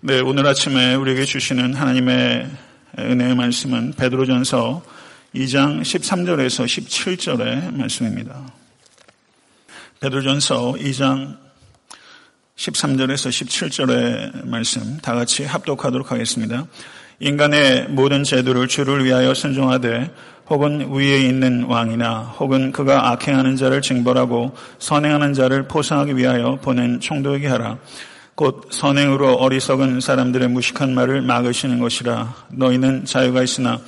네, 오늘 아침에 우리에게 주시는 하나님의 은혜의 말씀은 베드로전서 2장 13절에서 17절의 말씀입니다. 베드로전서 2장 13절에서 17절의 말씀 다 같이 합독하도록 하겠습니다. 인간의 모든 제도를 주를 위하여 순종하되 혹은 위에 있는 왕이나 혹은 그가 악행하는 자를 징벌하고 선행하는 자를 포상하기 위하여 보낸 총독에게 하라. 곧 선행으로 어리석은 사람들의 무식한 말을 막으시는 것이라 너희는 자유가 있으나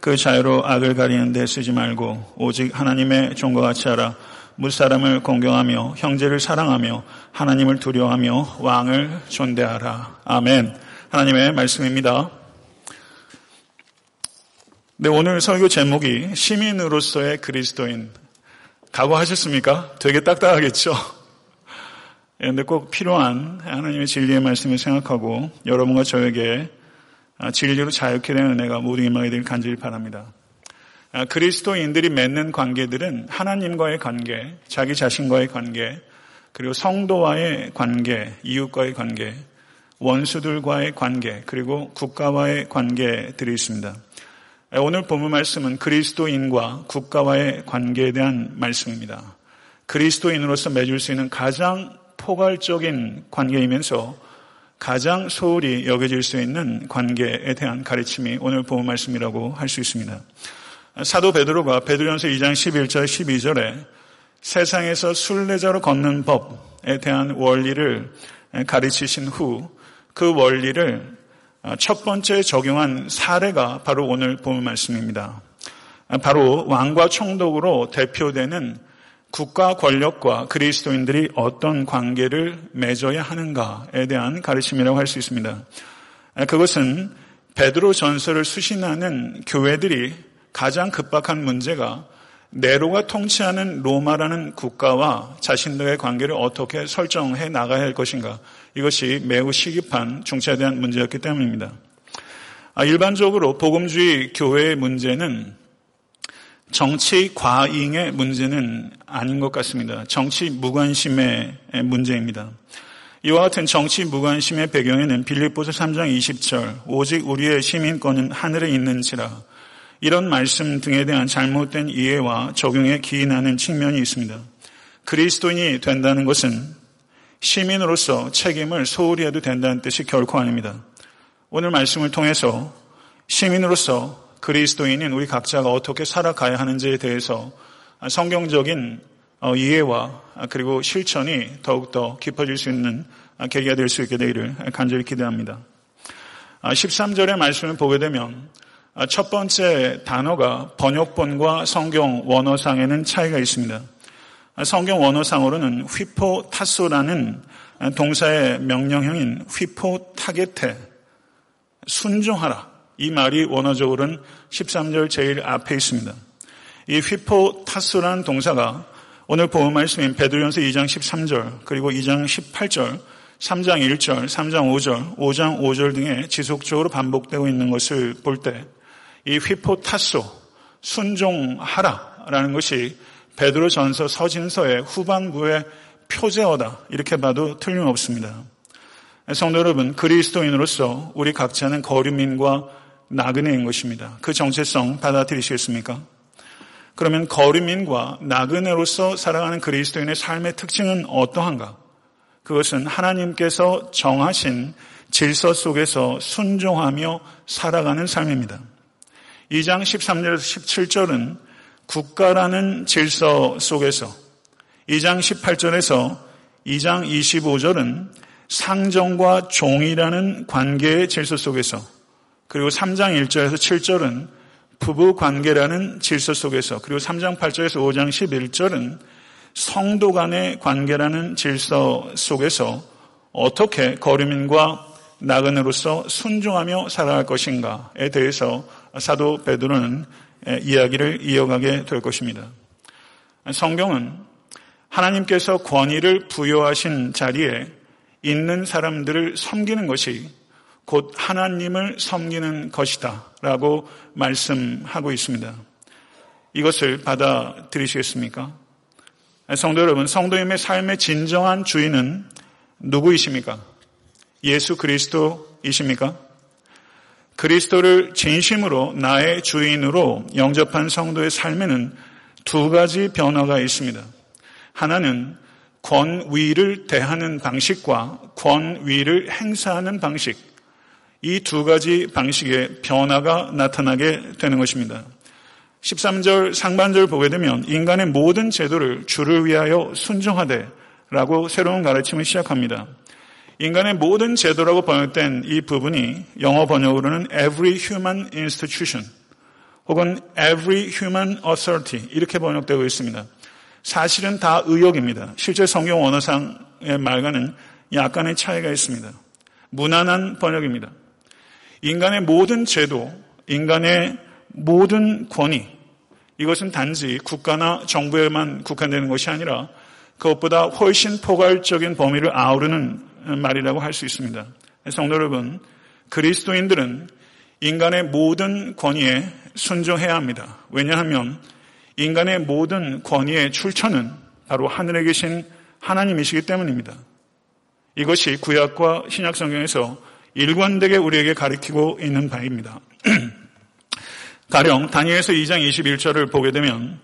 그 자유로 악을 가리는 데 쓰지 말고 오직 하나님의 종과 같이 하라. 무사람을 공경하며 형제를 사랑하며 하나님을 두려워하며 왕을 존대하라. 아멘. 하나님의 말씀입니다. 네, 오늘 설교 제목이 시민으로서의 그리스도인. 각오하셨습니까? 되게 딱딱하겠죠? 그런데 꼭 필요한 하나님의 진리의 말씀을 생각하고 여러분과 저에게 아, 진리로 자유케 되는 은혜가 모두 임하게 되길 간절히 바랍니다. 아, 그리스도인들이 맺는 관계들은 하나님과의 관계, 자기 자신과의 관계, 그리고 성도와의 관계, 이웃과의 관계, 원수들과의 관계, 그리고 국가와의 관계들이 있습니다. 아, 오늘 본문 말씀은 그리스도인과 국가와의 관계에 대한 말씀입니다. 그리스도인으로서 맺을 수 있는 가장 포괄적인 관계이면서 가장 소홀히 여겨질 수 있는 관계에 대한 가르침이 오늘 본 말씀이라고 할 수 있습니다. 사도 베드로가 베드로전서 2장 11절 12절에 세상에서 순례자로 걷는 법에 대한 원리를 가르치신 후 그 원리를 첫 번째 적용한 사례가 바로 오늘 본 말씀입니다. 바로 왕과 총독으로 대표되는 국가 권력과 그리스도인들이 어떤 관계를 맺어야 하는가에 대한 가르침이라고 할 수 있습니다. 그것은 베드로 전설을 수신하는 교회들이 가장 급박한 문제가 네로가 통치하는 로마라는 국가와 자신들의 관계를 어떻게 설정해 나가야 할 것인가. 이것이 매우 시급한 중차대한 문제였기 때문입니다. 아, 일반적으로 복음주의 교회의 문제는 정치 과잉의 문제는 아닌 것 같습니다. 정치 무관심의 문제입니다. 이와 같은 정치 무관심의 배경에는 빌립보서 3장 20절 오직 우리의 시민권은 하늘에 있는지라 이런 말씀 등에 대한 잘못된 이해와 적용에 기인하는 측면이 있습니다. 그리스도인이 된다는 것은 시민으로서 책임을 소홀히 해도 된다는 뜻이 결코 아닙니다. 오늘 말씀을 통해서 시민으로서 그리스도인인 우리 각자가 어떻게 살아가야 하는지에 대해서 성경적인 어, 이해와 그리고 실천이 더욱더 깊어질 수 있는 계기가 될 수 있게 되기를 간절히 기대합니다. 13절의 말씀을 보게 되면 첫 번째 단어가 번역본과 성경 원어상에는 차이가 있습니다. 성경 원어상으로는 휘포 타소라는 동사의 명령형인 휘포 타게테 순종하라 이 말이 원어적으로는 13절 제일 앞에 있습니다. 이 휘포타스라는 동사가 오늘 보험 말씀인 베드로전서 2장 13절 그리고 2장 18절 3장 1절, 3장 5절, 5장 5절 등에 지속적으로 반복되고 있는 것을 볼 때 이 휘포타소 순종하라라는 것이 베드로 전서 서진서의 후반부의 표제어다 이렇게 봐도 틀림없습니다. 성도 여러분 그리스도인으로서 우리 각자는 거류민과 나그네인 것입니다. 그 정체성 받아들이시겠습니까? 그러면 거류민과 나그네로서 살아가는 그리스도인의 삶의 특징은 어떠한가? 그것은 하나님께서 정하신 질서 속에서 순종하며 살아가는 삶입니다. 2장 13절에서 17절은 국가라는 질서 속에서 2장 18절에서 2장 25절은 상정과 종이라는 관계의 질서 속에서 그리고 3장 1절에서 7절은 부부 관계라는 질서 속에서 그리고 3장 8절에서 5장 11절은 성도 간의 관계라는 질서 속에서 어떻게 거류민과 나그네로서 순종하며 살아갈 것인가에 대해서 사도 베드로는 이야기를 이어가게 될 것입니다. 성경은 하나님께서 권위를 부여하신 자리에 있는 사람들을 섬기는 것이 곧 하나님을 섬기는 것이다 라고 말씀하고 있습니다. 이것을 받아들이시겠습니까? 성도 여러분, 성도님의 삶의 진정한 주인은 누구이십니까? 예수 그리스도 그리스도이십니까? 그리스도를 진심으로 나의 주인으로 영접한 성도의 삶에는 두 가지 변화가 있습니다. 하나는 권위를 대하는 방식과 권위를 행사하는 방식. 이 두 가지 방식의 변화가 나타나게 되는 것입니다. 13절 상반절 보게 되면 인간의 모든 제도를 주를 위하여 순종하되 라고 새로운 가르침을 시작합니다. 인간의 모든 제도라고 번역된 이 부분이 영어 번역으로는 every human institution 혹은 every human authority 이렇게 번역되고 있습니다. 사실은 다 의역입니다. 실제 성경 원어상의 말과는 약간의 차이가 있습니다. 무난한 번역입니다. 인간의 모든 제도, 인간의 모든 권위, 이것은 단지 국가나 정부에만 국한되는 것이 아니라 그것보다 훨씬 포괄적인 범위를 아우르는 말이라고 할 수 있습니다. 성도 여러분, 그리스도인들은 인간의 모든 권위에 순종해야 합니다. 왜냐하면 인간의 모든 권위의 출처는 바로 하늘에 계신 하나님이시기 때문입니다. 이것이 구약과 신약 성경에서 일관되게 우리에게 가리키고 있는 바입니다. 가령 다니엘서 2장 21절을 보게 되면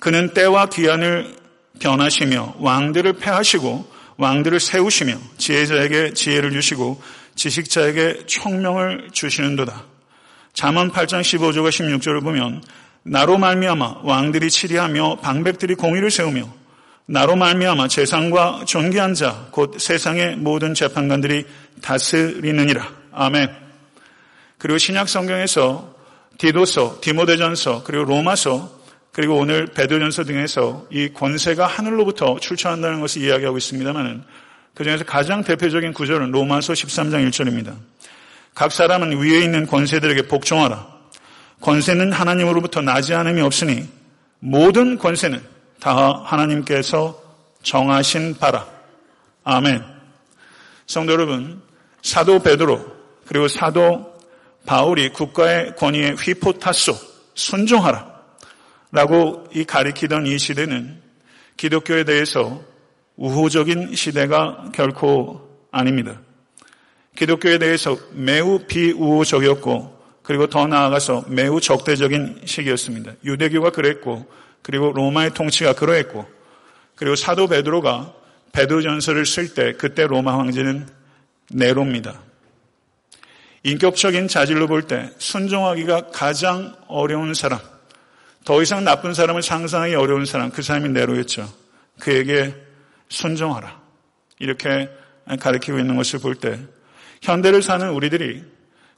그는 때와 기한을 변하시며 왕들을 패하시고 왕들을 세우시며 지혜자에게 지혜를 주시고 지식자에게 총명을 주시는도다. 잠언 8장 15절과 16절을 보면 나로 말미암아 왕들이 치리하며 방백들이 공의를 세우며 나로 말미암아 재상과 존귀한 자 곧 세상의 모든 재판관들이 다스리느니라. 아멘. 그리고 신약 성경에서 디도서, 디모데전서, 그리고 로마서, 그리고 오늘 베드전서 등에서 이 권세가 하늘로부터 출처한다는 것을 이야기하고 있습니다만은 그 중에서 가장 대표적인 구절은 로마서 13장 1절입니다. 각 사람은 위에 있는 권세들에게 복종하라. 권세는 하나님으로부터 나지 않음이 없으니 모든 권세는 다 하나님께서 정하신 바라. 아멘. 성도 여러분, 사도 베드로 그리고 사도 바울이 국가의 권위에 휘포탔소, 순종하라. 라고 이 가리키던 이 시대는 기독교에 대해서 우호적인 시대가 결코 아닙니다. 기독교에 대해서 매우 비우호적이었고 그리고 더 나아가서 매우 적대적인 시기였습니다. 유대교가 그랬고 그리고 로마의 통치가 그러했고 그리고 사도 베드로가 베드로 전서를 쓸 때 그때 로마 황제는 네로입니다. 인격적인 자질로 볼 때 순종하기가 가장 어려운 사람, 더 이상 나쁜 사람을 상상하기 어려운 사람, 그 사람이 네로였죠. 그에게 순종하라. 이렇게 가르치고 있는 것을 볼 때, 현대를 사는 우리들이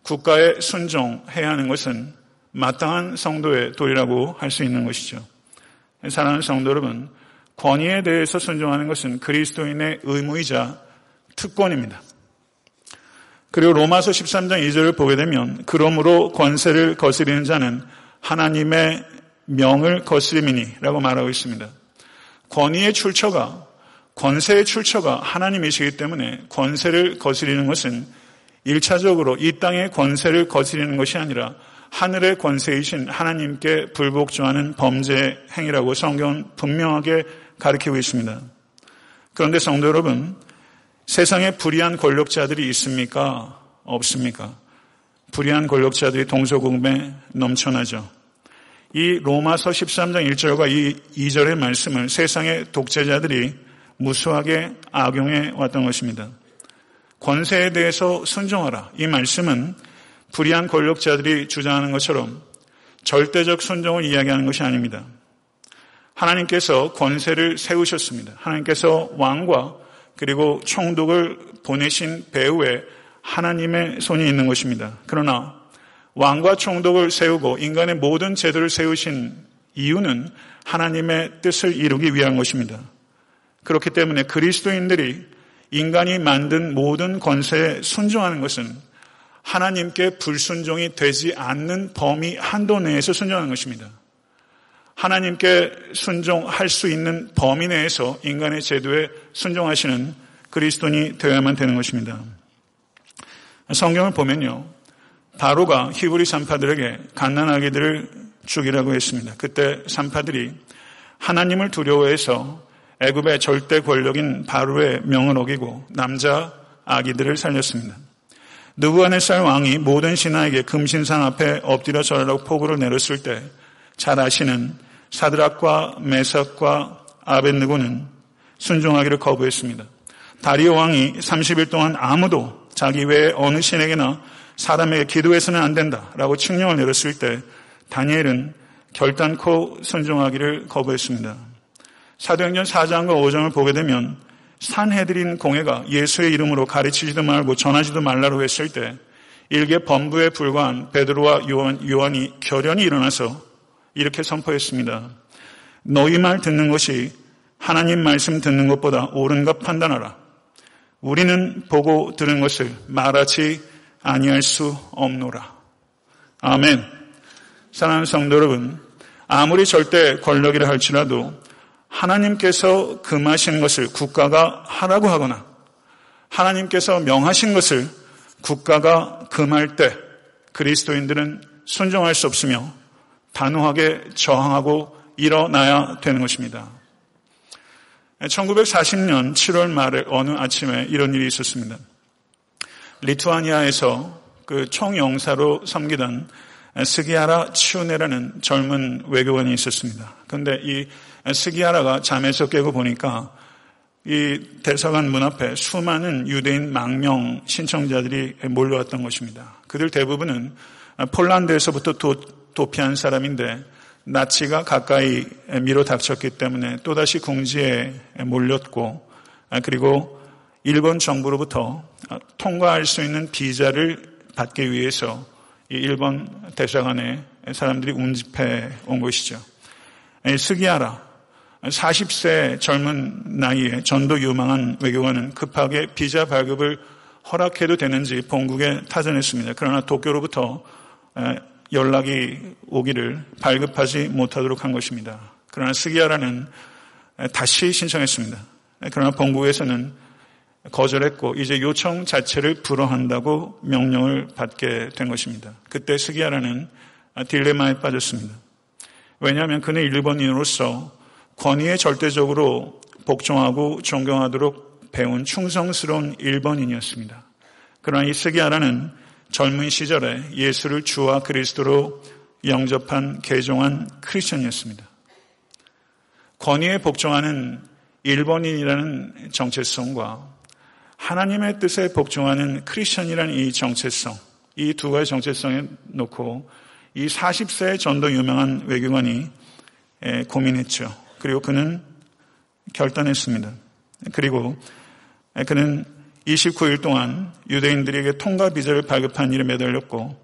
국가에 순종해야 하는 것은 마땅한 성도의 도리라고 할 수 있는 것이죠. 사랑하는 성도 여러분, 권위에 대해서 순종하는 것은 그리스도인의 의무이자 특권입니다. 그리고 로마서 13장 2절을 보게 되면 그러므로 권세를 거스리는 자는 하나님의 명을 거스림이니라고 말하고 있습니다. 권위의 출처가 권세의 출처가 하나님이시기 때문에 권세를 거스리는 것은 일차적으로 이 땅의 권세를 거스리는 것이 아니라 하늘의 권세이신 하나님께 불복종하는 범죄 행위라고 성경은 분명하게 가르치고 있습니다. 그런데 성도 여러분, 세상에 불의한 권력자들이 있습니까? 없습니까? 불의한 권력자들이 동서공에 넘쳐나죠. 이 로마서 13장 1절과 이 2절의 말씀을 세상의 독재자들이 무수하게 악용해 왔던 것입니다. 권세에 대해서 순종하라. 이 말씀은 불의한 권력자들이 주장하는 것처럼 절대적 순종을 이야기하는 것이 아닙니다. 하나님께서 권세를 세우셨습니다. 하나님께서 왕과 그리고 총독을 보내신 배후에 하나님의 손이 있는 것입니다. 그러나 왕과 총독을 세우고 인간의 모든 제도를 세우신 이유는 하나님의 뜻을 이루기 위한 것입니다. 그렇기 때문에 그리스도인들이 인간이 만든 모든 권세에 순종하는 것은 하나님께 불순종이 되지 않는 범위 한도 내에서 순종하는 것입니다. 하나님께 순종할 수 있는 범위 내에서 인간의 제도에 순종하시는 그리스도인이 되어야만 되는 것입니다. 성경을 보면요. 바로가 히브리 산파들에게 갓난아기들을 죽이라고 했습니다. 그때 산파들이 하나님을 두려워해서 애굽의 절대 권력인 바로의 명을 어기고 남자 아기들을 살렸습니다. 느부갓네살 왕이 모든 신하에게 금신상 앞에 엎드려 절하라고 포구를 내렸을 때 잘 아시는 사드락과 메삭과 아벤느고는 순종하기를 거부했습니다. 다리오 왕이 30일 동안 아무도 자기 외에 어느 신에게나 사람에게 기도해서는 안 된다라고 칙령을 내렸을 때 다니엘은 결단코 순종하기를 거부했습니다. 사도행전 4장과 5장을 보게 되면 산해드린 공회가 예수의 이름으로 가르치지도 말고 전하지도 말라고 했을 때 일개 범부에 불과한 베드로와 요한, 요한이 결연히 일어나서 이렇게 선포했습니다. 너희 말 듣는 것이 하나님 말씀 듣는 것보다 옳은가 판단하라. 우리는 보고 들은 것을 말하지 아니할 수 없노라. 아멘. 사랑하는 성도 여러분, 아무리 절대 권력이라 할지라도 하나님께서 금하신 것을 국가가 하라고 하거나 하나님께서 명하신 것을 국가가 금할 때 그리스도인들은 순종할 수 없으며 단호하게 저항하고 일어나야 되는 것입니다. 1940년 7월 말에 어느 아침에 이런 일이 있었습니다. 리투아니아에서 그 총영사로 섬기던 스기아라 치우네라는 젊은 외교관이 있었습니다. 그런데 이 스기아라가 잠에서 깨고 보니까 이 대사관 문 앞에 수많은 유대인 망명 신청자들이 몰려왔던 것입니다. 그들 대부분은 폴란드에서부터 도, 도피한 사람인데 나치가 가까이 밀어 닥쳤기 때문에 또다시 궁지에 몰렸고 그리고 일본 정부로부터 통과할 수 있는 비자를 받기 위해서 일본 대사관에 사람들이 운집해 온 것이죠. 스기아라 40세 젊은 나이에 전도 유망한 외교관은 급하게 비자 발급을 허락해도 되는지 본국에 타전했습니다. 그러나 도쿄로부터 연락이 오기를 발급하지 못하도록 한 것입니다. 그러나 스기야라는 다시 신청했습니다. 그러나 본국에서는 거절했고 이제 요청 자체를 불허한다고 명령을 받게 된 것입니다. 그때 스기야라는 딜레마에 빠졌습니다. 왜냐하면 그는 일본인으로서 권위에 절대적으로 복종하고 존경하도록 배운 충성스러운 일본인이었습니다. 그러나 이 스기야라는 젊은 시절에 예수를 주와 그리스도로 영접한 개종한 크리스천이었습니다. 권위에 복종하는 일본인이라는 정체성과 하나님의 뜻에 복종하는 크리스천이라는 이 정체성, 이 두 가지 정체성에 놓고 이 40세의 전도 유명한 외교관이 고민했죠. 그리고 그는 결단했습니다. 그리고 그는 29일 동안 유대인들에게 통과 비자를 발급한 일에 매달렸고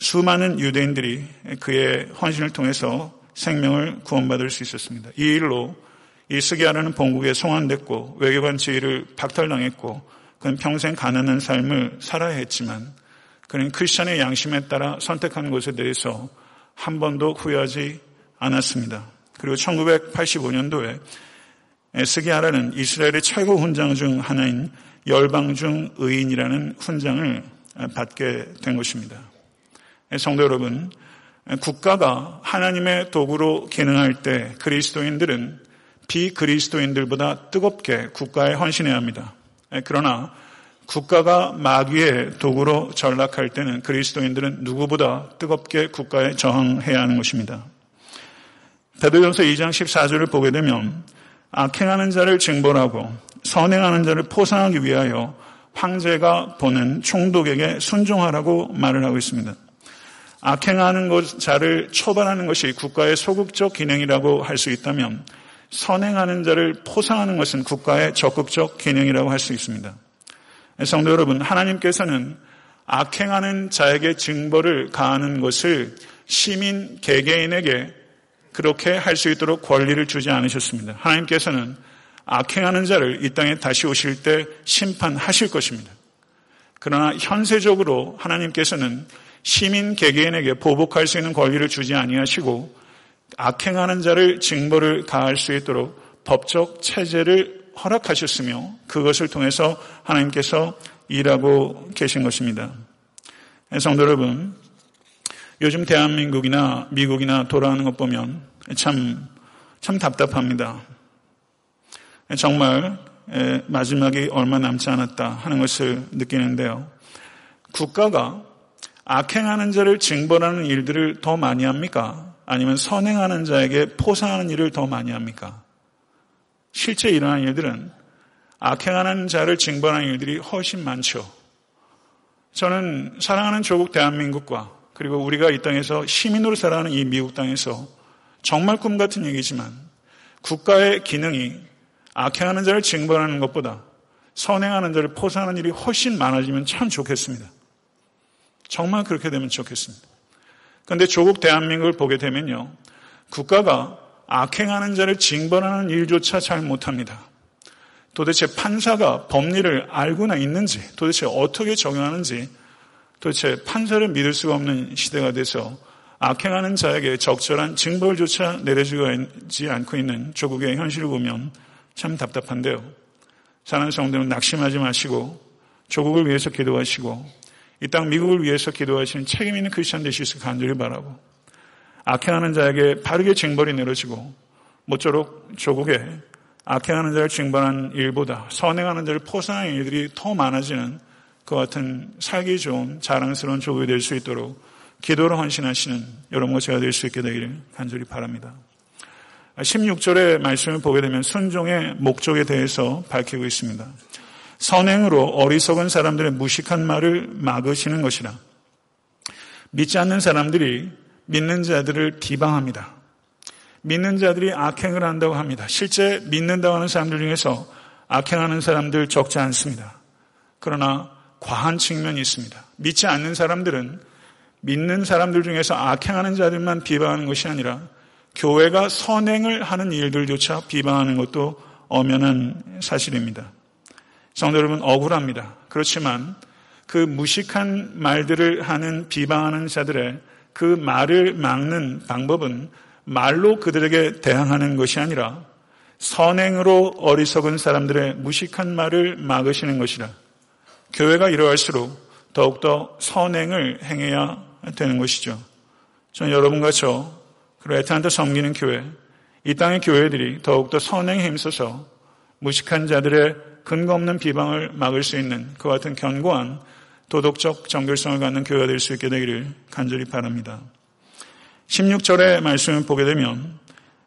수많은 유대인들이 그의 헌신을 통해서 생명을 구원받을 수 있었습니다. 이 일로 이 스기아라는 본국에 송환됐고 외교관 지위를 박탈당했고 그는 평생 가난한 삶을 살아야 했지만 그는 크리스천의 양심에 따라 선택한 것에 대해서 한 번도 후회하지 않았습니다. 그리고 1985년도에 스기아라는 이스라엘의 최고 훈장 중 하나인 열방 중 의인이라는 훈장을 받게 된 것입니다. 성도 여러분, 국가가 하나님의 도구로 기능할 때 그리스도인들은 비그리스도인들보다 뜨겁게 국가에 헌신해야 합니다. 그러나 국가가 마귀의 도구로 전락할 때는 그리스도인들은 누구보다 뜨겁게 국가에 저항해야 하는 것입니다. 베드로전서 2장 14절을 보게 되면 악행하는 자를 징벌하고 선행하는 자를 포상하기 위하여 황제가 보는 총독에게 순종하라고 말을 하고 있습니다. 악행하는 것, 자를 처벌하는 것이 국가의 소극적 기능이라고 할 수 있다면 선행하는 자를 포상하는 것은 국가의 적극적 기능이라고 할 수 있습니다. 성도 여러분, 하나님께서는 악행하는 자에게 징벌을 가하는 것을 시민 개개인에게 그렇게 할 수 있도록 권리를 주지 않으셨습니다. 하나님께서는 악행하는 자를 이 땅에 다시 오실 때 심판하실 것입니다. 그러나 현세적으로 하나님께서는 시민 개개인에게 보복할 수 있는 권리를 주지 아니하시고 악행하는 자를 징벌을 가할 수 있도록 법적 체제를 허락하셨으며 그것을 통해서 하나님께서 일하고 계신 것입니다. 성도 여러분, 요즘 대한민국이나 미국이나 돌아가는 것 보면 참, 참 답답합니다. 정말 마지막이 얼마 남지 않았다 하는 것을 느끼는데요. 국가가 악행하는 자를 징벌하는 일들을 더 많이 합니까? 아니면 선행하는 자에게 포상하는 일을 더 많이 합니까? 실제 일어난 일들은 악행하는 자를 징벌하는 일들이 훨씬 많죠. 저는 사랑하는 조국 대한민국과 그리고 우리가 이 땅에서 시민으로 살아가는 이 미국 땅에서 정말 꿈 같은 얘기지만 국가의 기능이 악행하는 자를 징벌하는 것보다 선행하는 자를 포상하는 일이 훨씬 많아지면 참 좋겠습니다. 정말 그렇게 되면 좋겠습니다. 그런데 조국 대한민국을 보게 되면요. 국가가 악행하는 자를 징벌하는 일조차 잘 못합니다. 도대체 판사가 법리를 알고나 있는지, 도대체 어떻게 적용하는지, 도대체 판사를 믿을 수가 없는 시대가 돼서 악행하는 자에게 적절한 징벌조차 내려주지 않고 있는 조국의 현실을 보면 참 답답한데요. 사는 성도는 낙심하지 마시고 조국을 위해서 기도하시고 이 땅 미국을 위해서 기도하시는 책임 있는 크리스천 수 간절히 바라고 악행하는 자에게 바르게 징벌이 내려지고 모쪼록 조국에 악행하는 자를 징벌한 일보다 선행하는 자를 포상하는 일들이 더 많아지는 그 같은 살기 좋은 자랑스러운 조국이 될 수 있도록 기도로 헌신하시는 여러분과 제가 될 수 있게 되기를 간절히 바랍니다. 16절의 말씀을 보게 되면 순종의 목적에 대해서 밝히고 있습니다. 선행으로 어리석은 사람들의 무식한 말을 막으시는 것이라. 믿지 않는 사람들이 믿는 자들을 비방합니다. 믿는 자들이 악행을 한다고 합니다. 실제 믿는다고 하는 사람들 중에서 악행하는 사람들 적지 않습니다. 그러나 과한 측면이 있습니다. 믿지 않는 사람들은 믿는 사람들 중에서 악행하는 자들만 비방하는 것이 아니라 교회가 선행을 하는 일들조차 비방하는 것도 엄연한 사실입니다. 성도 여러분 억울합니다. 그렇지만 그 무식한 말들을 하는 비방하는 자들의 그 말을 막는 방법은 말로 그들에게 대항하는 것이 아니라 선행으로 어리석은 사람들의 무식한 말을 막으시는 것이라. 교회가 이러할수록 더욱더 선행을 행해야 되는 것이죠. 저는 여러분과 저, 그리고 애타한테 섬기는 교회, 이 땅의 교회들이 더욱더 선행에 힘써서 무식한 자들의 근거 없는 비방을 막을 수 있는 그 같은 견고한 도덕적 정결성을 갖는 교회가 될 수 있게 되기를 간절히 바랍니다. 16절의 말씀을 보게 되면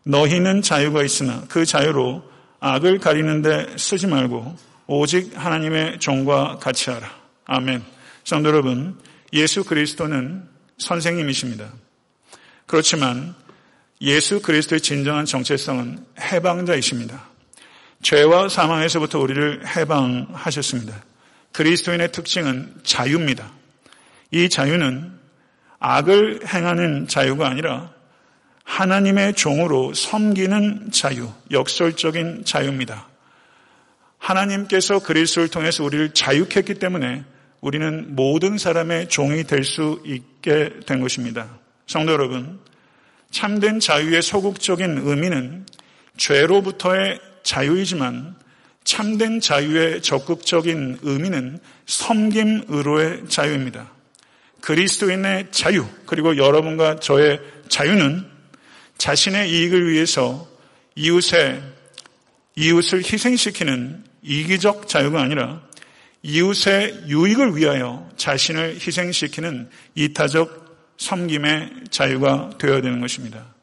너희는 자유가 있으나 그 자유로 악을 가리는데 쓰지 말고 오직 하나님의 종과 같이 하라. 아멘. 성도 여러분, 예수 그리스도는 선생님이십니다. 그렇지만 예수 그리스도의 진정한 정체성은 해방자이십니다. 죄와 사망에서부터 우리를 해방하셨습니다. 그리스도인의 특징은 자유입니다. 이 자유는 악을 행하는 자유가 아니라 하나님의 종으로 섬기는 자유, 역설적인 자유입니다. 하나님께서 그리스도를 통해서 우리를 자유케 했기 때문에 우리는 모든 사람의 종이 될 수 있게 된 것입니다. 성도 여러분, 참된 자유의 소극적인 의미는 죄로부터의 자유이지만 참된 자유의 적극적인 의미는 섬김으로의 자유입니다. 그리스도인의 자유, 그리고 여러분과 저의 자유는 자신의 이익을 위해서 이웃의, 이웃을 희생시키는 이기적 자유가 아니라 이웃의 유익을 위하여 자신을 희생시키는 이타적 섬김의 자유가 되어야 되는 것입니다.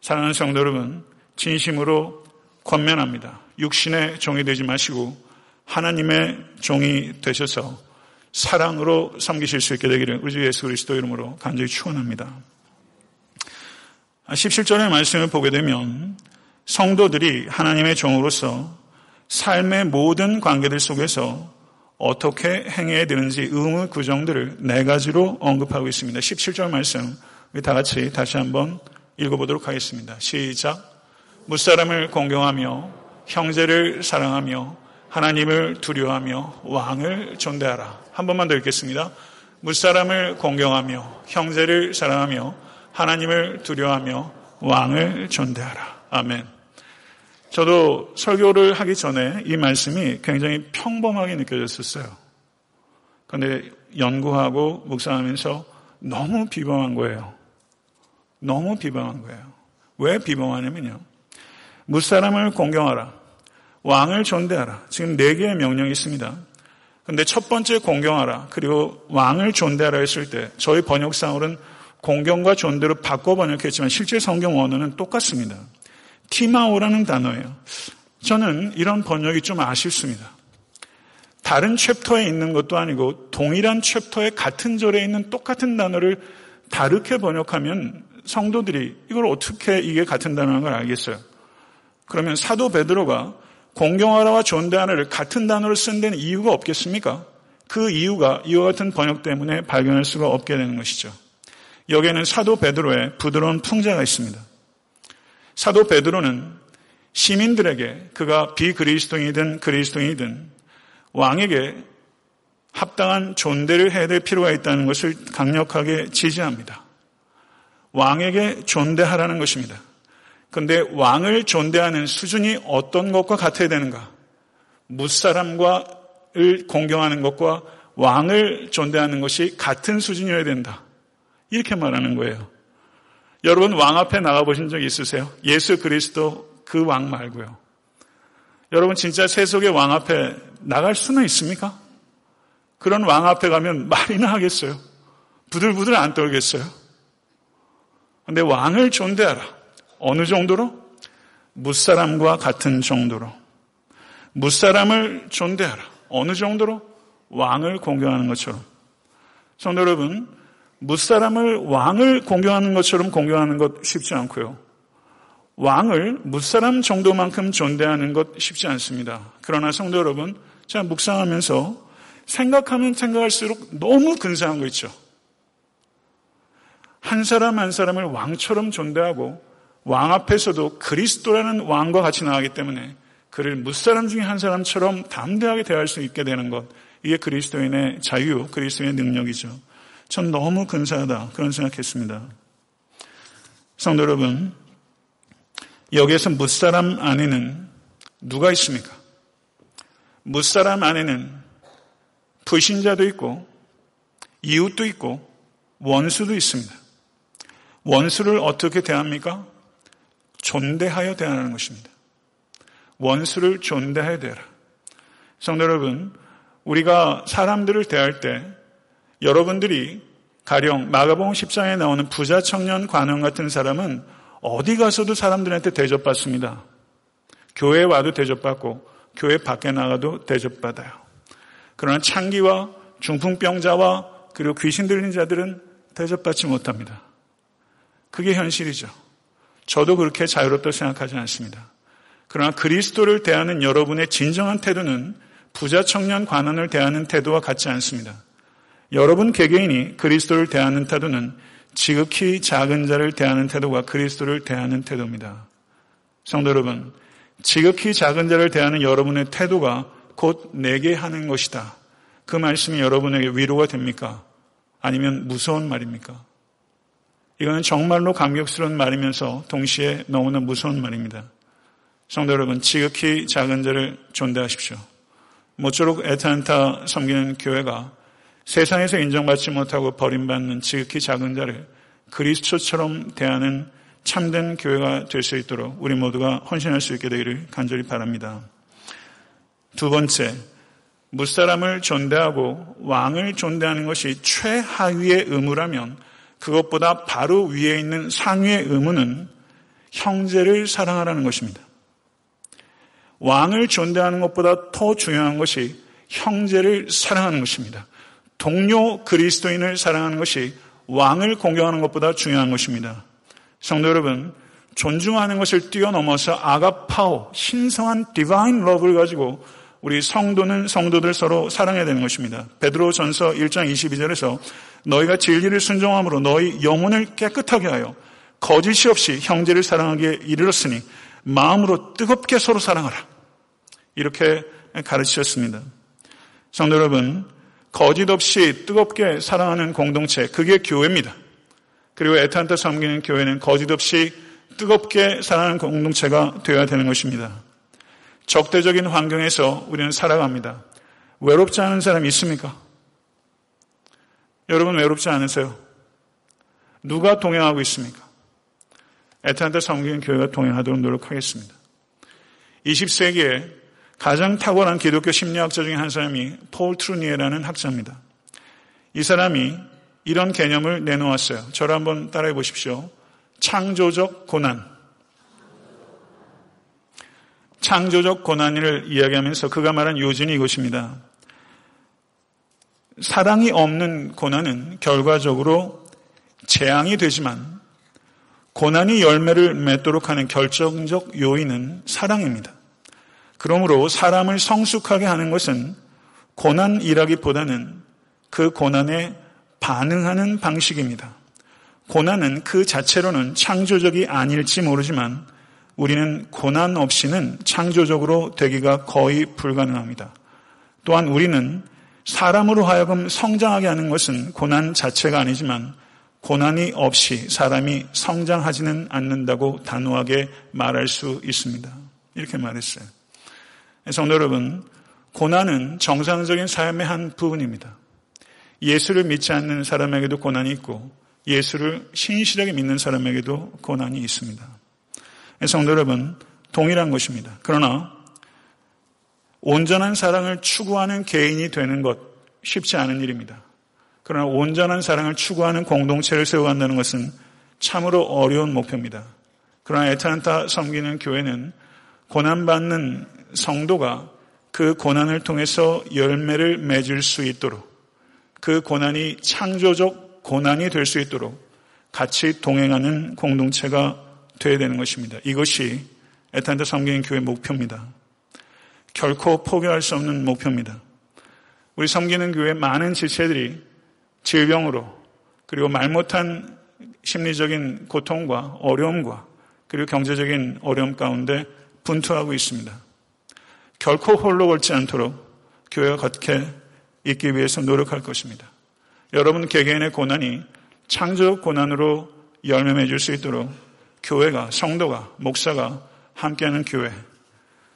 사랑하는 성도 여러분, 진심으로 권면합니다. 육신의 종이 되지 마시고 하나님의 종이 되셔서 사랑으로 섬기실 수 있게 되기를 우리 주 예수 그리스도 이름으로 간절히 축원합니다. 17절의 말씀을 보게 되면 성도들이 하나님의 종으로서 삶의 모든 관계들 속에서 어떻게 행해야 되는지 의무 규정들을 네 가지로 언급하고 있습니다. 17절 말씀 우리 다 같이 다시 한번 읽어보도록 하겠습니다. 시작. 무사람을 공경하며 형제를 사랑하며 하나님을 두려워하며 왕을 존대하라. 한 번만 더 읽겠습니다. 무사람을 공경하며 형제를 사랑하며 하나님을 두려워하며 왕을 존대하라. 아멘. 저도 설교를 하기 전에 이 말씀이 굉장히 평범하게 느껴졌었어요. 그런데 연구하고 묵상하면서 너무 비범한 거예요. 너무 비범한 거예요. 왜 비범하냐면요. 무사람을 공경하라. 왕을 존대하라. 지금 네 개의 명령이 있습니다. 근데 첫 번째 공경하라 그리고 왕을 존대하라 했을 때 저희 번역상으로는 공경과 존대로 바꿔 번역했지만 실제 성경 원어는 똑같습니다. 티마오라는 단어예요. 저는 이런 번역이 좀 아쉽습니다. 다른 챕터에 있는 것도 아니고 동일한 챕터에 같은 절에 있는 똑같은 단어를 다르게 번역하면 성도들이 이걸 어떻게 이게 같은 단어인 걸 알겠어요. 그러면 사도 베드로가 공경하라와 존대하라를 같은 단어로 쓴 데는 이유가 없겠습니까? 그 이유가 이와 같은 번역 때문에 발견할 수가 없게 되는 것이죠. 여기에는 사도 베드로의 부드러운 풍자가 있습니다. 사도 베드로는 시민들에게 그가 비그리스도인이든 그리스도인이든 왕에게 합당한 존대를 해야 될 필요가 있다는 것을 강력하게 지지합니다. 왕에게 존대하라는 것입니다. 그런데 왕을 존대하는 수준이 어떤 것과 같아야 되는가? 무사람과를 공경하는 것과 왕을 존대하는 것이 같은 수준이어야 된다. 이렇게 말하는 거예요. 여러분 왕 앞에 나가 보신 적 있으세요? 예수 그리스도 그 왕 말고요. 여러분 진짜 세속의 왕 앞에 나갈 수는 있습니까? 그런 왕 앞에 가면 말이나 하겠어요. 부들부들 안 떨겠어요. 근데 왕을 존대하라. 어느 정도로? 무사람과 같은 정도로. 무사람을 존대하라. 어느 정도로? 왕을 공경하는 것처럼. 성도 여러분, 무사람을 왕을 공경하는 것처럼 공경하는 것 쉽지 않고요. 왕을 무사람 정도만큼 존대하는 것 쉽지 않습니다. 그러나 성도 여러분, 제가 묵상하면서 생각하면 생각할수록 너무 근사한 거 있죠. 한 사람 한 사람을 왕처럼 존대하고 왕 앞에서도 그리스도라는 왕과 같이 나가기 때문에 그를 무사람 중에 한 사람처럼 담대하게 대할 수 있게 되는 것. 이게 그리스도인의 자유, 그리스도인의 능력이죠. 전 너무 근사하다. 그런 생각했습니다. 성도 여러분, 여기에서 무사람 안에는 누가 있습니까? 무사람 안에는 불신자도 있고, 이웃도 있고, 원수도 있습니다. 원수를 어떻게 대합니까? 존대하여 대하는 것입니다. 원수를 존대하여 대하라. 성도 여러분, 우리가 사람들을 대할 때 여러분들이 가령 마가복음 10장에 나오는 부자 청년 관원 같은 사람은 어디 가서도 사람들한테 대접받습니다. 교회에 와도 대접받고 교회 밖에 나가도 대접받아요. 그러나 창기와 중풍병자와 그리고 귀신 들린 자들은 대접받지 못합니다. 그게 현실이죠. 저도 그렇게 자유롭다고 생각하지 않습니다. 그러나 그리스도를 대하는 여러분의 진정한 태도는 부자 청년 관원을 대하는 태도와 같지 않습니다. 여러분 개개인이 그리스도를 대하는 태도는 지극히 작은 자를 대하는 태도가 그리스도를 대하는 태도입니다. 성도 여러분, 지극히 작은 자를 대하는 여러분의 태도가 곧 내게 하는 것이다. 그 말씀이 여러분에게 위로가 됩니까? 아니면 무서운 말입니까? 이거는 정말로 감격스러운 말이면서 동시에 너무나 무서운 말입니다. 성도 여러분, 지극히 작은 자를 존대하십시오. 모쪼록 에탄타 섬기는 교회가 세상에서 인정받지 못하고 버림받는 지극히 작은 자를 그리스도처럼 대하는 참된 교회가 될 수 있도록 우리 모두가 헌신할 수 있게 되기를 간절히 바랍니다. 두 번째, 무사람을 존대하고 왕을 존대하는 것이 최하위의 의무라면 그것보다 바로 위에 있는 상위의 의무는 형제를 사랑하라는 것입니다. 왕을 존대하는 것보다 더 중요한 것이 형제를 사랑하는 것입니다. 동료 그리스도인을 사랑하는 것이 왕을 공경하는 것보다 중요한 것입니다. 성도 여러분, 존중하는 것을 뛰어넘어서 아가파오, 신성한 divine love를 가지고 우리 성도는 성도들 서로 사랑해야 되는 것입니다. 베드로 전서 1장 22절에서 너희가 진리를 순종함으로 너희 영혼을 깨끗하게 하여 거짓이 없이 형제를 사랑하기에 이르렀으니 마음으로 뜨겁게 서로 사랑하라. 이렇게 가르치셨습니다. 성도 여러분, 거짓 없이 뜨겁게 사랑하는 공동체, 그게 교회입니다. 그리고 애탄타 섬기는 교회는 거짓 없이 뜨겁게 사랑하는 공동체가 되어야 되는 것입니다. 적대적인 환경에서 우리는 살아갑니다. 외롭지 않은 사람 있습니까? 여러분 외롭지 않으세요? 누가 동행하고 있습니까? 애탄타 섬기는 교회가 동행하도록 노력하겠습니다. 20세기에 가장 탁월한 기독교 심리학자 중에 한 사람이 폴 트루니에라는 학자입니다. 이 사람이 이런 개념을 내놓았어요. 저를 한번 따라해 보십시오. 창조적 고난. 창조적 고난을 이야기하면서 그가 말한 요준이 이것입니다. 사랑이 없는 고난은 결과적으로 재앙이 되지만 고난이 열매를 맺도록 하는 결정적 요인은 사랑입니다. 그러므로 사람을 성숙하게 하는 것은 고난이라기보다는 그 고난에 반응하는 방식입니다. 고난은 그 자체로는 창조적이 아닐지 모르지만 우리는 고난 없이는 창조적으로 되기가 거의 불가능합니다. 또한 우리는 사람으로 하여금 성장하게 하는 것은 고난 자체가 아니지만 고난이 없이 사람이 성장하지는 않는다고 단호하게 말할 수 있습니다. 이렇게 말했어요. 성도 여러분, 고난은 정상적인 삶의 한 부분입니다. 예수를 믿지 않는 사람에게도 고난이 있고 예수를 신실하게 믿는 사람에게도 고난이 있습니다. 성도 여러분, 동일한 것입니다. 그러나 온전한 사랑을 추구하는 개인이 되는 것 쉽지 않은 일입니다. 그러나 온전한 사랑을 추구하는 공동체를 세워간다는 것은 참으로 어려운 목표입니다. 그러나 에타란타 섬기는 교회는 고난받는 성도가 그 고난을 통해서 열매를 맺을 수 있도록 그 고난이 창조적 고난이 될 수 있도록 같이 동행하는 공동체가 되어야 되는 것입니다. 이것이 에탄타 섬기는 교회 목표입니다. 결코 포기할 수 없는 목표입니다. 우리 섬기는 교회 많은 지체들이 질병으로 그리고 말 못한 심리적인 고통과 어려움과 그리고 경제적인 어려움 가운데 분투하고 있습니다. 결코 홀로 걸지 않도록 교회가 걷게 있기 위해서 노력할 것입니다. 여러분 개개인의 고난이 창조적 고난으로 열매 맺을 수 있도록 교회가 성도가 목사가 함께하는 교회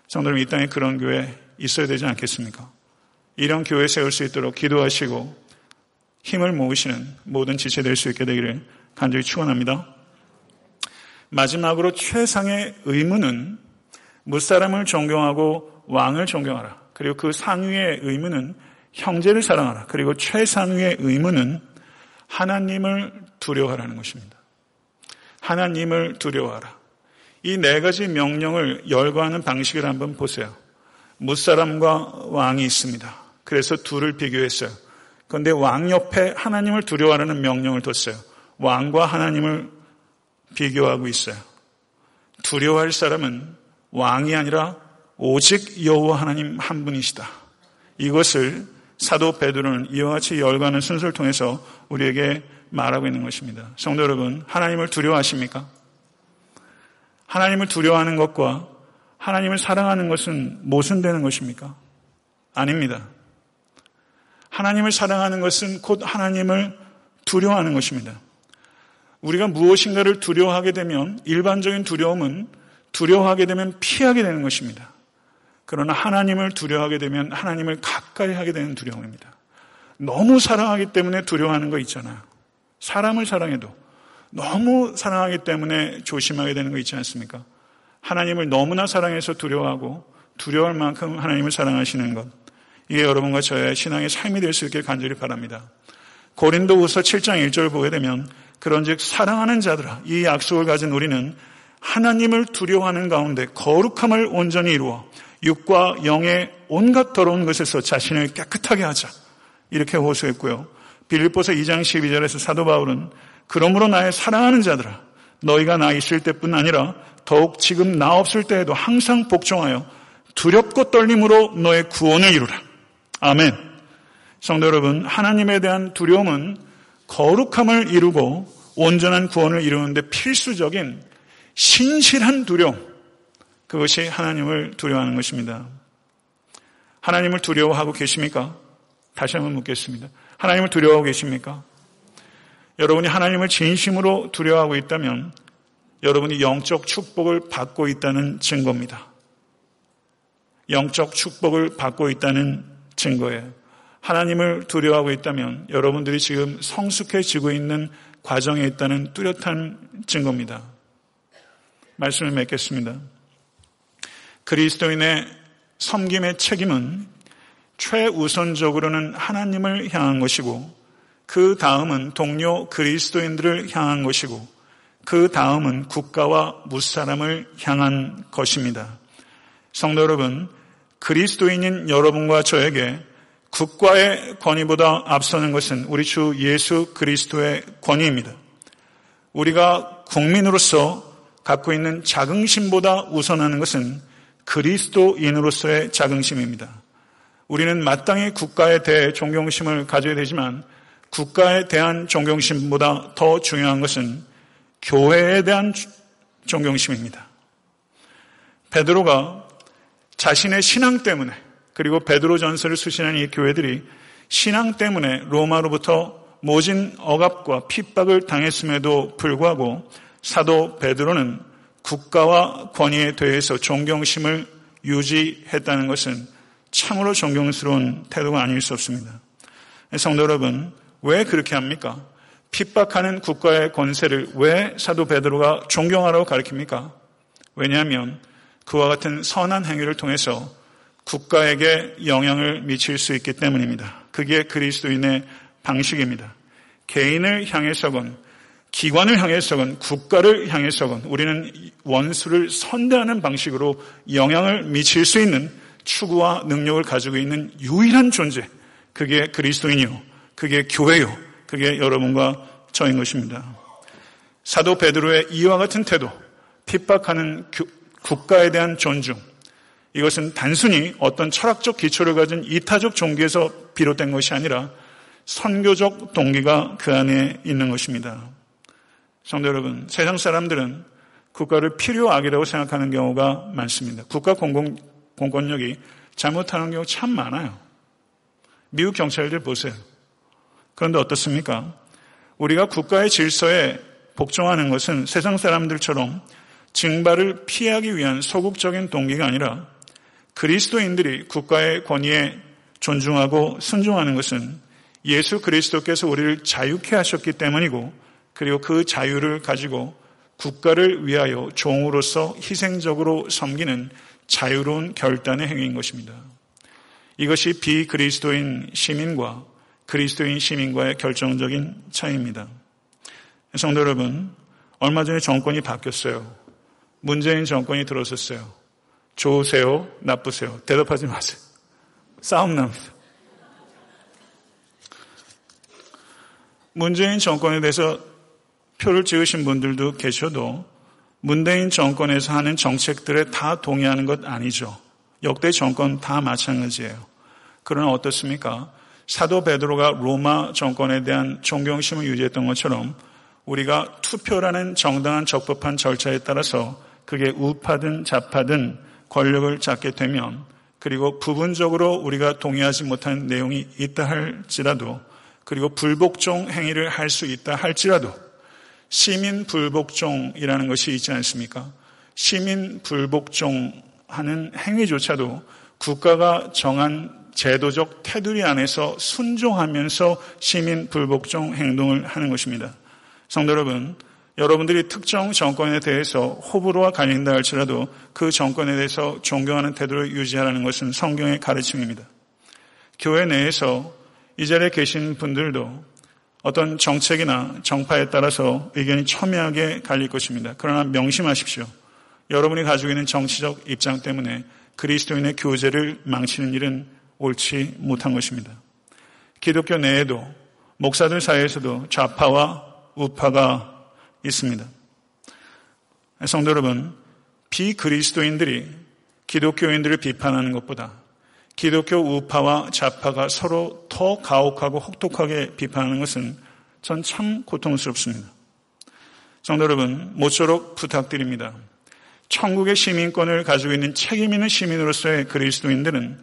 성도님 이 땅에 그런 교회 있어야 되지 않겠습니까? 이런 교회 세울 수 있도록 기도하시고 힘을 모으시는 모든 지체 될 수 있게 되기를 간절히 축원합니다. 마지막으로 최상의 의무는 무사람을 존경하고 왕을 존경하라. 그리고 그 상위의 의무는 형제를 사랑하라. 그리고 최상위의 의무는 하나님을 두려워하라는 것입니다. 하나님을 두려워하라. 이 네 가지 명령을 열거하는 방식을 한번 보세요. 무사람과 왕이 있습니다. 그래서 둘을 비교했어요. 그런데 왕 옆에 하나님을 두려워하라는 명령을 뒀어요. 왕과 하나님을 비교하고 있어요. 두려워할 사람은 왕이 아니라 오직 여호와 하나님 한 분이시다. 이것을 사도 베드로는 이와 같이 열가는 순서를 통해서 우리에게 말하고 있는 것입니다. 성도 여러분, 하나님을 두려워하십니까? 하나님을 두려워하는 것과 하나님을 사랑하는 것은 모순되는 것입니까? 아닙니다. 하나님을 사랑하는 것은 곧 하나님을 두려워하는 것입니다. 우리가 무엇인가를 두려워하게 되면 일반적인 두려움은 두려워하게 되면 피하게 되는 것입니다. 그러나 하나님을 두려워하게 되면 하나님을 가까이 하게 되는 두려움입니다. 너무 사랑하기 때문에 두려워하는 거 있잖아요. 사람을 사랑해도 너무 사랑하기 때문에 조심하게 되는 거 있지 않습니까? 하나님을 너무나 사랑해서 두려워하고 두려울 만큼 하나님을 사랑하시는 것. 이게 여러분과 저의 신앙의 삶이 될 수 있길 간절히 바랍니다. 고린도후서 7장 1절 보게 되면 그런즉 사랑하는 자들아 이 약속을 가진 우리는 하나님을 두려워하는 가운데 거룩함을 온전히 이루어 육과 영의 온갖 더러운 것에서 자신을 깨끗하게 하자. 이렇게 호소했고요. 빌립보서 2장 12절에서 사도 바울은 그러므로 나의 사랑하는 자들아 너희가 나 있을 때뿐 아니라 더욱 지금 나 없을 때에도 항상 복종하여 두렵고 떨림으로 너의 구원을 이루라. 아멘. 성도 여러분, 하나님에 대한 두려움은 거룩함을 이루고 온전한 구원을 이루는데 필수적인 신실한 두려움, 그것이 하나님을 두려워하는 것입니다. 하나님을 두려워하고 계십니까? 다시 한번 묻겠습니다. 하나님을 두려워하고 계십니까? 여러분이 하나님을 진심으로 두려워하고 있다면 여러분이 영적 축복을 받고 있다는 증거입니다. 영적 축복을 받고 있다는 증거예요. 하나님을 두려워하고 있다면 여러분들이 지금 성숙해지고 있는 과정에 있다는 뚜렷한 증거입니다. 말씀을 맺겠습니다. 그리스도인의 섬김의 책임은 최우선적으로는 하나님을 향한 것이고 그 다음은 동료 그리스도인들을 향한 것이고 그 다음은 국가와 무사람을 향한 것입니다. 성도 여러분, 그리스도인인 여러분과 저에게 국가의 권위보다 앞서는 것은 우리 주 예수 그리스도의 권위입니다. 우리가 국민으로서 갖고 있는 자긍심보다 우선하는 것은 그리스도인으로서의 자긍심입니다. 우리는 마땅히 국가에 대해 존경심을 가져야 되지만 국가에 대한 존경심보다 더 중요한 것은 교회에 대한 존경심입니다. 베드로가 자신의 신앙 때문에 그리고 베드로 전설을 수신한 이 교회들이 신앙 때문에 로마로부터 모진 억압과 핍박을 당했음에도 불구하고 사도 베드로는 국가와 권위에 대해서 존경심을 유지했다는 것은 참으로 존경스러운 태도가 아닐 수 없습니다. 성도 여러분, 왜 그렇게 합니까? 핍박하는 국가의 권세를 왜 사도 베드로가 존경하라고 가르칩니까? 왜냐하면 그와 같은 선한 행위를 통해서 국가에게 영향을 미칠 수 있기 때문입니다. 그게 그리스도인의 방식입니다. 개인을 향해서건 기관을 향해서건 국가를 향해서건 우리는 원수를 선대하는 방식으로 영향을 미칠 수 있는 추구와 능력을 가지고 있는 유일한 존재. 그게 그리스도인이요. 그게 교회요. 그게 여러분과 저인 것입니다. 사도 베드로의 이와 같은 태도, 핍박하는 국가에 대한 존중, 이것은 단순히 어떤 철학적 기초를 가진 이타적 종교에서 비롯된 것이 아니라 선교적 동기가 그 안에 있는 것입니다. 성도 여러분, 세상 사람들은 국가를 필요악이라고 생각하는 경우가 많습니다. 국가 공공, 공권력이 잘못하는 경우 참 많아요. 미국 경찰들 보세요. 그런데 어떻습니까? 우리가 국가의 질서에 복종하는 것은 세상 사람들처럼 징발을 피하기 위한 소극적인 동기가 아니라 그리스도인들이 국가의 권위에 존중하고 순종하는 것은 예수 그리스도께서 우리를 자유케 하셨기 때문이고 그리고 그 자유를 가지고 국가를 위하여 종으로서 희생적으로 섬기는 자유로운 결단의 행위인 것입니다. 이것이 비그리스도인 시민과 그리스도인 시민과의 결정적인 차이입니다. 성도 여러분, 얼마 전에 정권이 바뀌었어요. 문재인 정권이 들어섰어요. 좋으세요? 나쁘세요? 대답하지 마세요. 싸움 납니다. 문재인 정권에 대해서 표를 찍으신 분들도 계셔도 문재인 정권에서 하는 정책들에 다 동의하는 것 아니죠. 역대 정권 다 마찬가지예요. 그러나 어떻습니까? 사도 베드로가 로마 정권에 대한 존경심을 유지했던 것처럼 우리가 투표라는 정당한 적법한 절차에 따라서 그게 우파든 좌파든 권력을 잡게 되면 그리고 부분적으로 우리가 동의하지 못한 내용이 있다 할지라도 그리고 불복종 행위를 할 수 있다 할지라도 시민 불복종이라는 것이 있지 않습니까? 시민 불복종하는 행위조차도 국가가 정한 제도적 테두리 안에서 순종하면서 시민 불복종 행동을 하는 것입니다. 성도 여러분, 여러분들이 특정 정권에 대해서 호불호가 갈린다 할지라도 그 정권에 대해서 존경하는 태도를 유지하라는 것은 성경의 가르침입니다. 교회 내에서 이 자리에 계신 분들도 어떤 정책이나 정파에 따라서 의견이 첨예하게 갈릴 것입니다. 그러나 명심하십시오. 여러분이 가지고 있는 정치적 입장 때문에 그리스도인의 교제를 망치는 일은 옳지 못한 것입니다. 기독교 내에도 목사들 사이에서도 좌파와 우파가 있습니다. 성도 여러분, 비그리스도인들이 기독교인들을 비판하는 것보다 기독교 우파와 좌파가 서로 더 가혹하고 혹독하게 비판하는 것은 전 참 고통스럽습니다. 성도 여러분, 모쪼록 부탁드립니다. 천국의 시민권을 가지고 있는 책임 있는 시민으로서의 그리스도인들은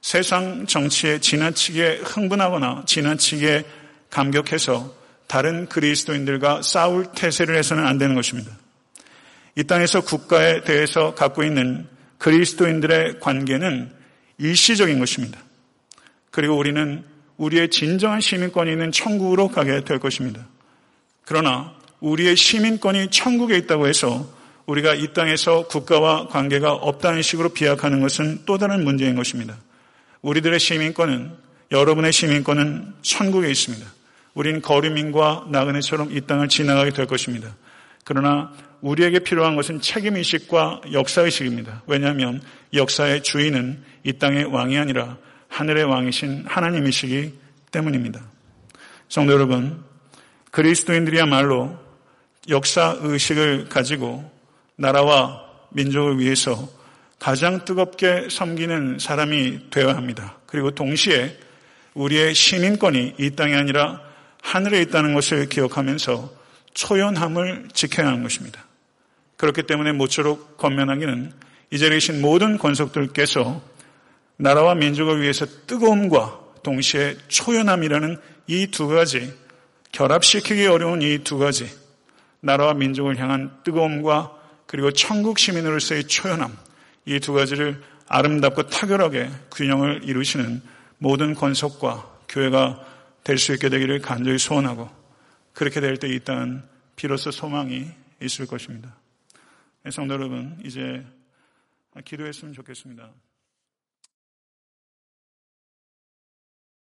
세상 정치에 지나치게 흥분하거나 지나치게 감격해서 다른 그리스도인들과 싸울 태세를 해서는 안 되는 것입니다. 이 땅에서 국가에 대해서 갖고 있는 그리스도인들의 관계는 일시적인 것입니다. 그리고 우리는 우리의 진정한 시민권이 있는 천국으로 가게 될 것입니다. 그러나 우리의 시민권이 천국에 있다고 해서 우리가 이 땅에서 국가와 관계가 없다는 식으로 비약하는 것은 또 다른 문제인 것입니다. 우리들의 시민권은 여러분의 시민권은 천국에 있습니다. 우린 거류민과 나그네처럼 이 땅을 지나가게 될 것입니다. 그러나 우리에게 필요한 것은 책임의식과 역사의식입니다. 왜냐하면 역사의 주인은 이 땅의 왕이 아니라 하늘의 왕이신 하나님이시기 때문입니다. 성도 여러분, 그리스도인들이야말로 역사의식을 가지고 나라와 민족을 위해서 가장 뜨겁게 섬기는 사람이 되어야 합니다. 그리고 동시에 우리의 시민권이 이 땅이 아니라 하늘에 있다는 것을 기억하면서 초연함을 지켜야 하는 것입니다. 그렇기 때문에 모쪼록 건면하기는 이 자리에 계신 모든 권속들께서 나라와 민족을 위해서 뜨거움과 동시에 초연함이라는 이 두 가지 결합시키기 어려운 이 두 가지 나라와 민족을 향한 뜨거움과 그리고 천국 시민으로서의 초연함 이 두 가지를 아름답고 타결하게 균형을 이루시는 모든 권속과 교회가 될 수 있게 되기를 간절히 소원하고 그렇게 될 때 이 땅은 비로소 소망이 있을 것입니다. 성도 여러분, 이제 기도했으면 좋겠습니다.